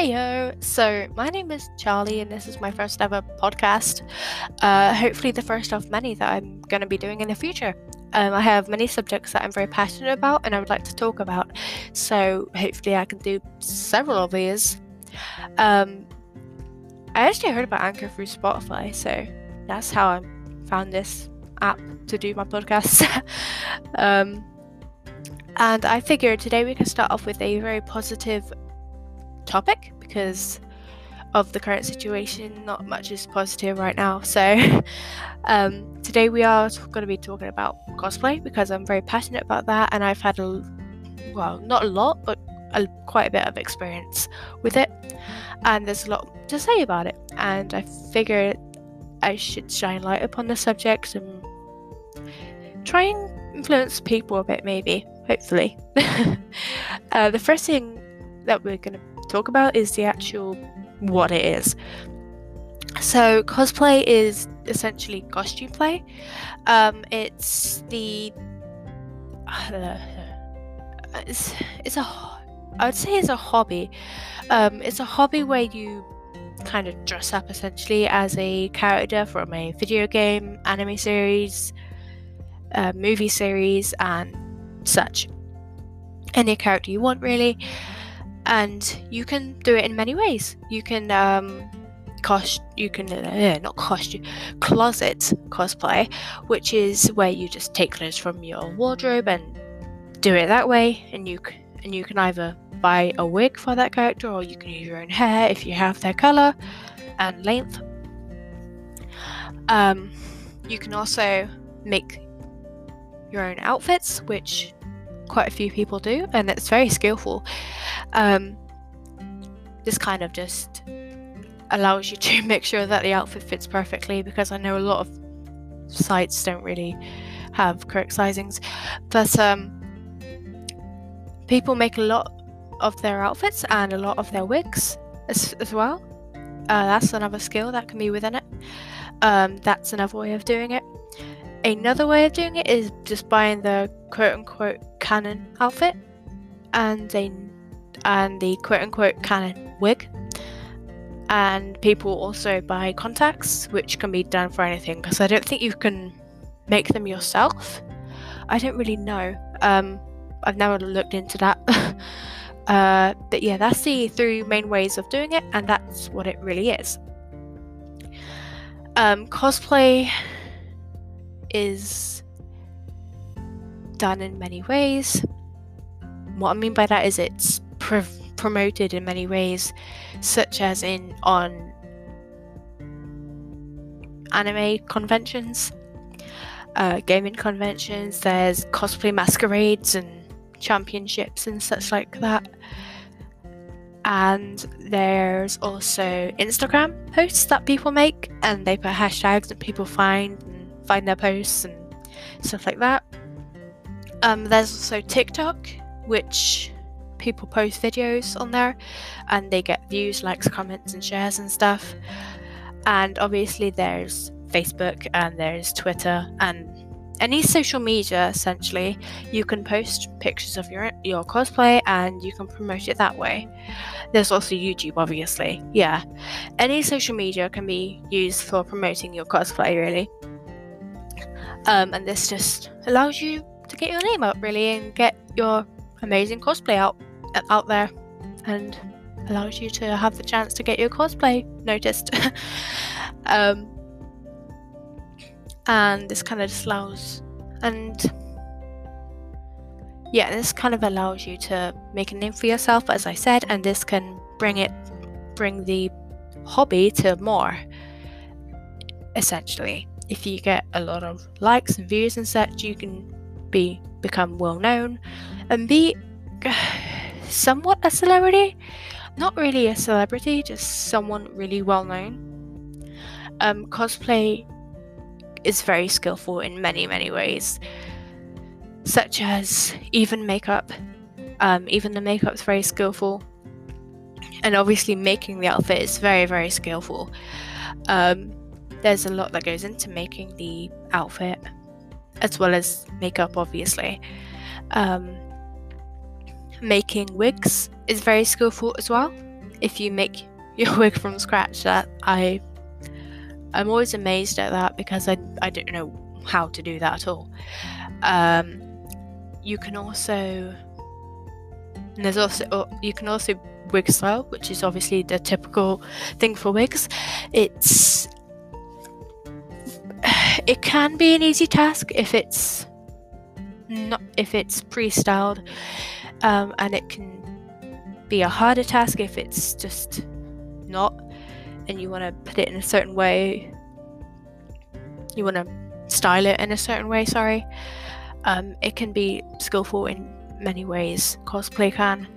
Heyo! So, my name is Charlie, and this is my first ever podcast. Uh, hopefully, the first of many that I'm going to be doing in the future. Um, I have many subjects that I'm very passionate about and I would like to talk about, so hopefully, I can do several of these. Um, I actually heard about Anchor through Spotify, so that's how I found this app to do my podcast. um, and I figured today we can start off with a very positive topic because of the current situation. Not much is positive right now. So, um, today we are going to be talking about cosplay because I'm very passionate about that and I've had a well, not a lot, but a, quite a bit of experience with it. And there's a lot to say about it. And I figured I should shine light upon the subject and try and influence people a bit, maybe, hopefully. uh, the first thing that we're going to talk about is the actual what it is. So, cosplay is essentially costume play. Um, it's the. It's, it's a. I would say it's a hobby. Um, it's a hobby where you kind of dress up essentially as a character from a video game, anime series, uh, movie series, and such. Any character you want, really and you can do it in many ways. You can um, cost you can uh, not costume closet cosplay, which is where you just take clothes from your wardrobe and do it that way, and you and you can either buy a wig for that character or you can use your own hair if you have their color and length. Um, you can also make your own outfits, which quite a few people do, and it's very skillful. Um, this kind of just allows you to make sure that the outfit fits perfectly because I know a lot of sites don't really have correct sizings, but um, people make a lot of their outfits and a lot of their wigs as, as well. Uh, that's another skill that can be within it. Um, that's another way of doing it. Another way of doing it is just buying the quote unquote canon outfit and and the quote unquote canon wig. And people also buy contacts, which can be done for anything because I don't think you can make them yourself. I don't really know. Um, I've never looked into that. uh, but yeah, that's the three main ways of doing it, and that's what it really is. Um, cosplay is done in many ways. What I mean by that is it's pr- promoted in many ways, such as in on anime conventions, uh, gaming conventions. There's cosplay masquerades and championships and such like that. And there's also Instagram posts that people make, and they put hashtags that people find find their posts and stuff like that. Um, there's also TikTok, which people post videos on there and they get views, likes, comments, and shares and stuff. And obviously, there's Facebook and there's Twitter and any social media essentially. You can post pictures of your your cosplay and you can promote it that way. There's also youtube obviously. Yeah. Any social media can be used for promoting your cosplay really um, and this just allows you to get your name out really and get your amazing cosplay out out there, and allows you to have the chance to get your cosplay noticed. um, and this kind of just allows and yeah, this kind of allows you to make a name for yourself, as I said, and this can bring it bring the hobby to more essentially if you get a lot of likes and views and such, you can be become well known and be somewhat a celebrity. Not really a celebrity, just someone really well known. Um, cosplay is very skillful in many, many ways, such as even makeup. Um, even the makeup is very skillful, and obviously making the outfit is very, very skillful. Um, there's a lot that goes into making the outfit, as well as makeup, obviously. Um, making wigs is very skillful as well. if you make your wig from scratch. That I I'm always amazed at that because I I don't know how to do that at all. Um, you can also there's also oh, you can also wig style, which is obviously the typical thing for wigs. It's it can be an easy task if it's not if it's pre-styled, um, and it can be a harder task if it's just not, and you want to put it in a certain way. You want to style it in a certain way. Sorry, um, it can be skillful in many ways. Cosplay can.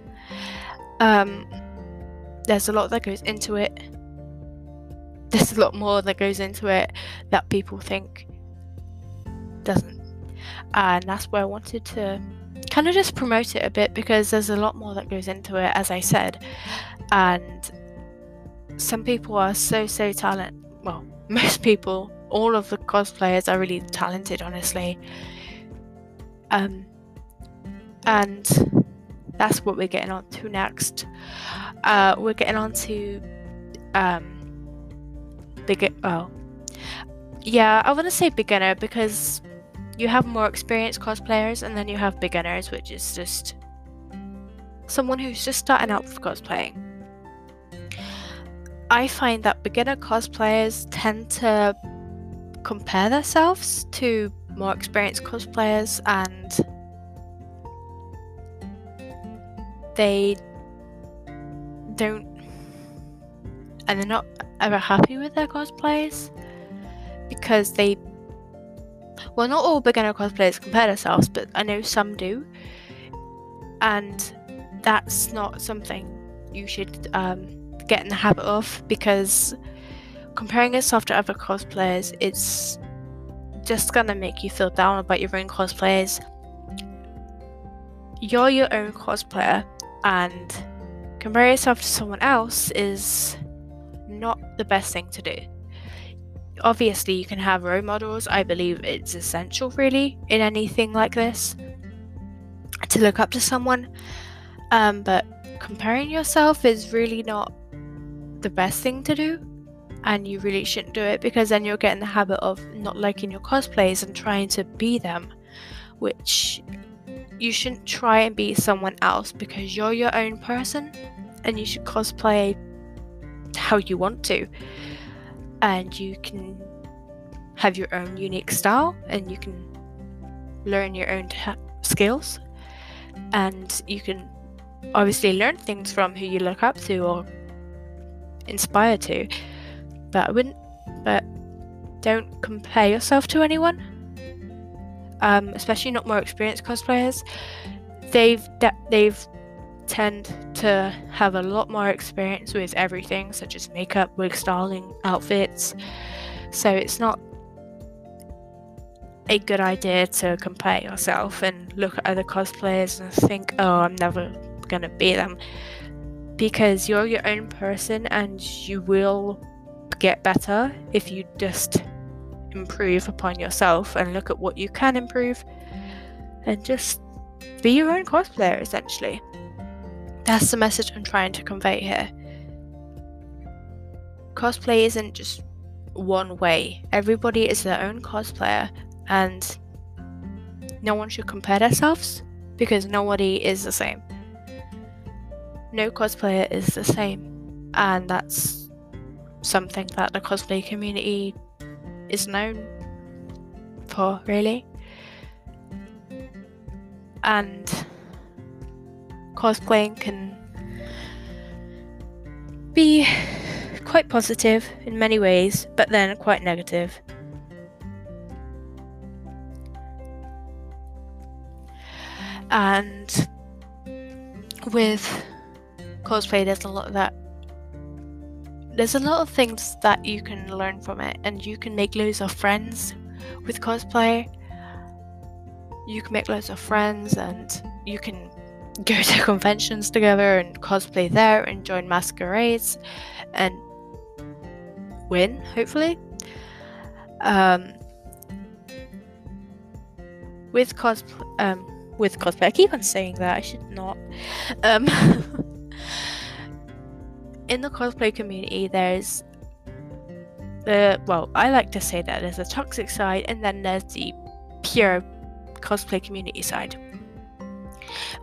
Um, there's a lot that goes into it. There's a lot more that goes into it that people think doesn't. And that's why I wanted to kind of just promote it a bit because there's a lot more that goes into it, as I said. And some people are so, so talented. Well, most people, all of the cosplayers are really talented, honestly. Um, and that's what we're getting on to next. Uh, we're getting on to um, begin. Oh, yeah, I want to say beginner because you have more experienced cosplayers, and then you have beginners, which is just someone who's just starting out with cosplaying. I find that beginner cosplayers tend to compare themselves to more experienced cosplayers and they don't and they're not ever happy with their cosplays because they well not all beginner cosplayers compare themselves but i know some do. And that's not something you should um, get in the habit of because comparing yourself to other cosplayers it's just gonna make you feel down about your own cosplays you're your own cosplayer and compare yourself to someone else is the best thing to do. Obviously, you can have role models. I believe it's essential, really, in anything like this to look up to someone. Um, but comparing yourself is really not the best thing to do. And you really shouldn't do it because then you'll get in the habit of not liking your cosplays and trying to be them, which you shouldn't try and be someone else because you're your own person and you should cosplay how you want to. And you can have your own unique style and you can learn your own ta- skills. And you can obviously learn things from who you look up to or inspire to. But I wouldn't but don't compare yourself to anyone. Um, especially not more experienced cosplayers, they've de- they've tend to have a lot more experience with everything, such as makeup, wig styling, outfits. So it's not a good idea to compare yourself and look at other cosplayers and think, oh, I'm never gonna be them. Because you're your own person and you will get better if you just improve upon yourself and look at what you can improve and just be your own cosplayer essentially. That's the message I'm trying to convey here. Cosplay isn't just one way, everybody is their own cosplayer, and no one should compare themselves because nobody is the same. No cosplayer is the same, and that's something that the cosplay community is known for, really. And cosplaying can be quite positive in many ways, but then quite negative. And with cosplay, there's a lot of that there's a lot of things that you can learn from it, and you can make loads of friends with cosplay. You can make loads of friends, and you can go to conventions together and cosplay there and join masquerades and win, hopefully. Um, with cosplay, um, with cosplay, I keep on saying that. I should not. Um, in the cosplay community, there's the well, I like to say that there's a toxic side and then there's the pure cosplay community side.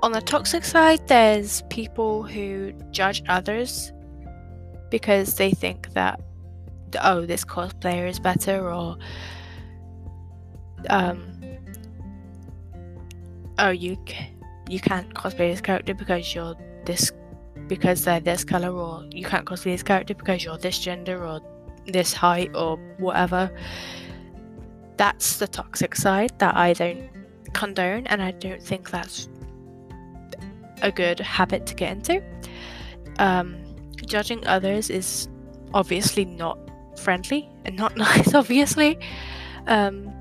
On the toxic side, there's people who judge others because they think that oh, this cosplayer is better or um oh you you can't cosplay this character because you're this because they're this color or you can't cosplay this character because you're this gender or this height or whatever. That's the toxic side that I don't condone and I don't think that's a good habit to get into. Um, judging others is obviously not friendly and not nice obviously. Um,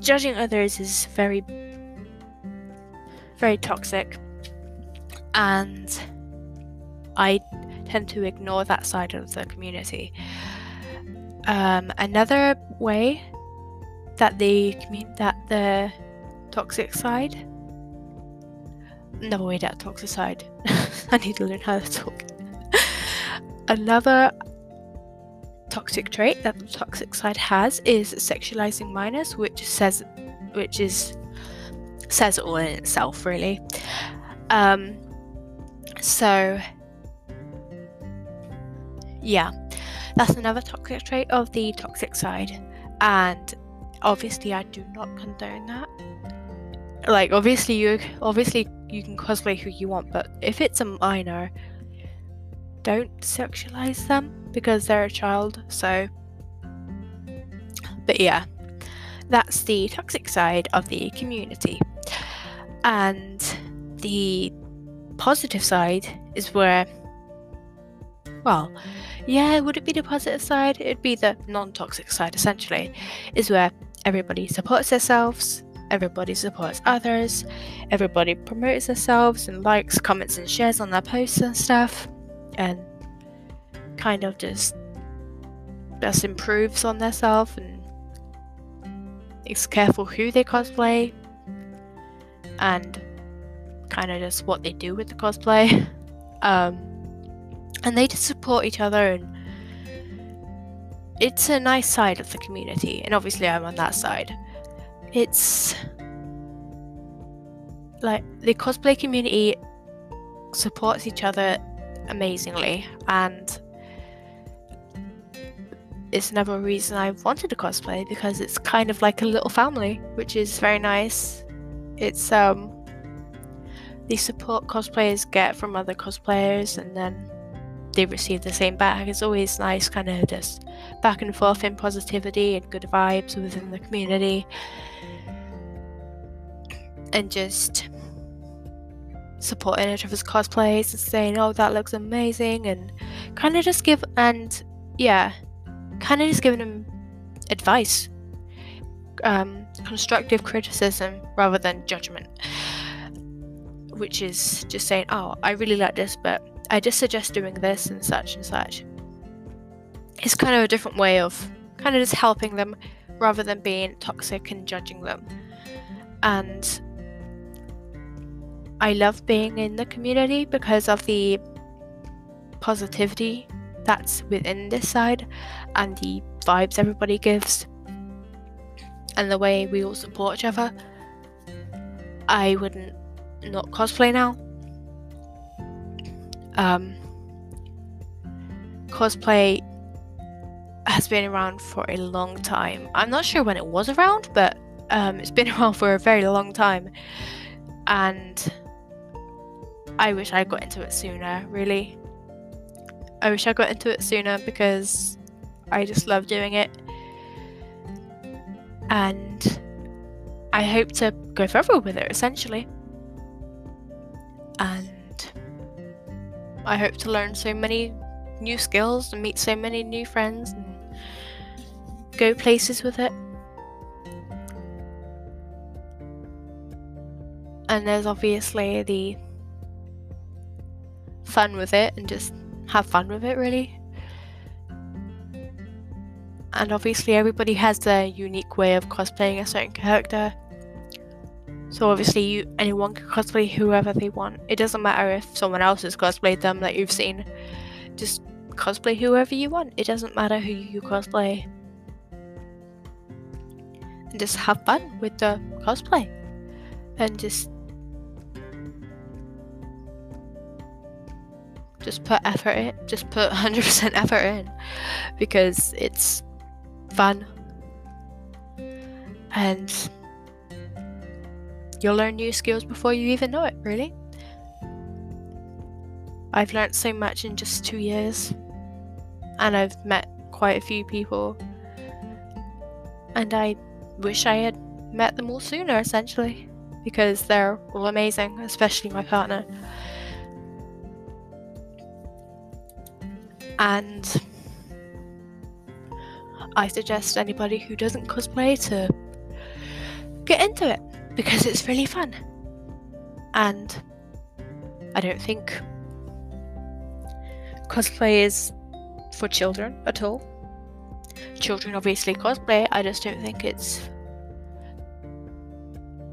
judging others is very very toxic. And i tend to ignore that side of the community. Um, another way that the that the toxic side another way that toxic side i need to learn how to talk another toxic trait that the toxic side has is sexualizing minors, which says, which is says it all in itself, really. Um, so yeah, that's another toxic trait of the toxic side, and obviously I do not condone that. Like obviously you obviously you can cosplay who you want, but if it's a minor, don't sexualize them because they're a child, so. But yeah, that's the toxic side of the community. And the positive side is where, well, yeah, would it be the positive side? It'd be the non toxic side, essentially, is where everybody supports themselves, everybody supports others, everybody promotes themselves and likes, comments, and shares on their posts and stuff. And kind of just just improves on themselves and is careful who they cosplay and kind of just what they do with the cosplay. Um, and they just support each other and it's a nice side of the community and obviously I'm on that side. It's like the cosplay community supports each other amazingly and it's another reason I wanted to cosplay because it's kind of like a little family, which is very nice. It's um the support cosplayers get from other cosplayers and then they receive the same back. It's always nice kind of just back and forth in positivity and good vibes within the community. And just supporting each other's cosplays and saying, oh, that looks amazing, and kind of just give, and yeah, kind of just giving them advice, um, constructive criticism rather than judgment, which is just saying, oh, I really like this, but I just suggest doing this and such and such. It's kind of a different way of kind of just helping them rather than being toxic and judging them. And I love being in the community because of the positivity that's within this side and the vibes everybody gives and the way we all support each other, I wouldn't not cosplay now. Um, cosplay has been around for a long time. I'm not sure when it was around, but um, it's been around for a very long time. And I wish I got into it sooner, really. I wish I got into it sooner because I just love doing it. And I hope to go further with it essentially. And I hope to learn so many new skills and meet so many new friends and go places with it. And there's obviously the fun with it and just have fun with it, really. And obviously, everybody has their unique way of cosplaying a certain character. So obviously, you, anyone can cosplay whoever they want. It doesn't matter if someone else has cosplayed them that you've seen. Just cosplay whoever you want. It doesn't matter who you cosplay. And just have fun with the cosplay. And just just put effort in. Just put 100% effort in because it's fun. And you'll learn new skills before you even know it, really. I've learned so much in just two years, and I've met quite a few people, and I wish I had met them all sooner, essentially, because they're all amazing, especially my partner. And I suggest anybody who doesn't cosplay to get into it because it's really fun. And I don't think cosplay is for children at all. Children obviously cosplay, I just don't think it's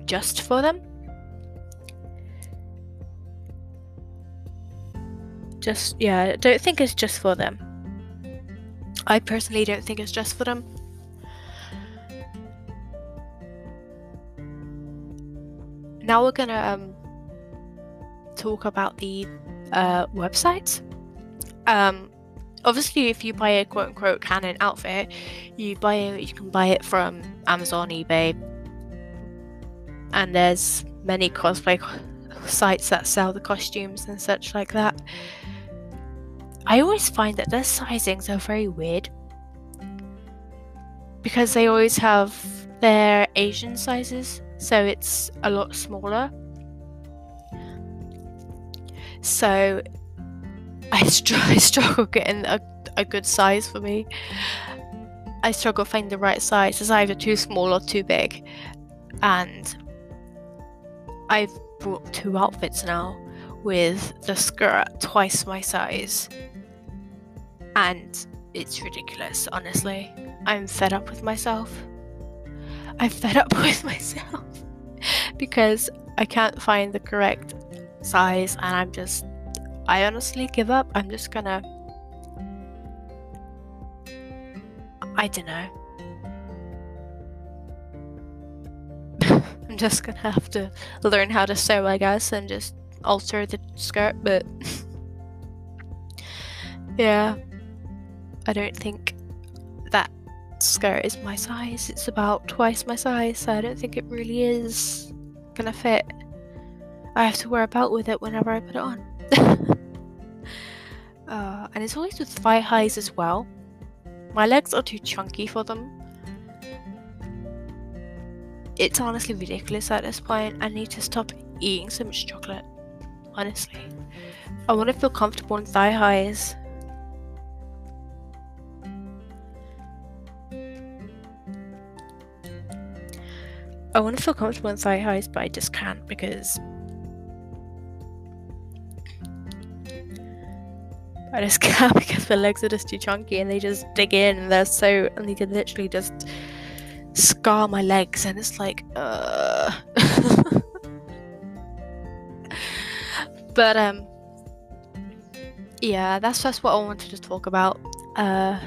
just for them. Just, yeah, I don't think it's just for them. I personally don't think it's just for them. Now we're gonna um, talk about the uh, websites. Um, obviously, if you buy a quote unquote canon outfit, you buy it. You can buy it from Amazon, eBay, and there's many cosplay sites that sell the costumes and such like that. I always find that their sizings are very weird because they always have their Asian sizes so it's a lot smaller. So I, str- I struggle getting a, a good size for me. I struggle finding the right size. It's either too small or too big. And I've bought two outfits now with the skirt twice my size. And it's ridiculous, honestly. I'm fed up with myself. I'm fed up with myself because I can't find the correct size and I'm just I honestly give up. I'm just gonna I don't know. I'm just gonna have to learn how to sew, I guess, and just alter the skirt, but yeah, I don't think skirt is my size. It's about twice my size, so I don't think it really is gonna fit. I have to wear a belt with it whenever I put it on. uh, and it's always with thigh highs as well. My legs are too chunky for them. It's honestly ridiculous at this point. I need to stop eating so much chocolate. Honestly. I want to feel comfortable in thigh highs. I want to feel comfortable in thigh highs, but I just can't because I just can't because my legs are just too chunky and they just dig in and they're so and they can literally just scar my legs and it's like uh. But um yeah that's just what I wanted to talk about. Uh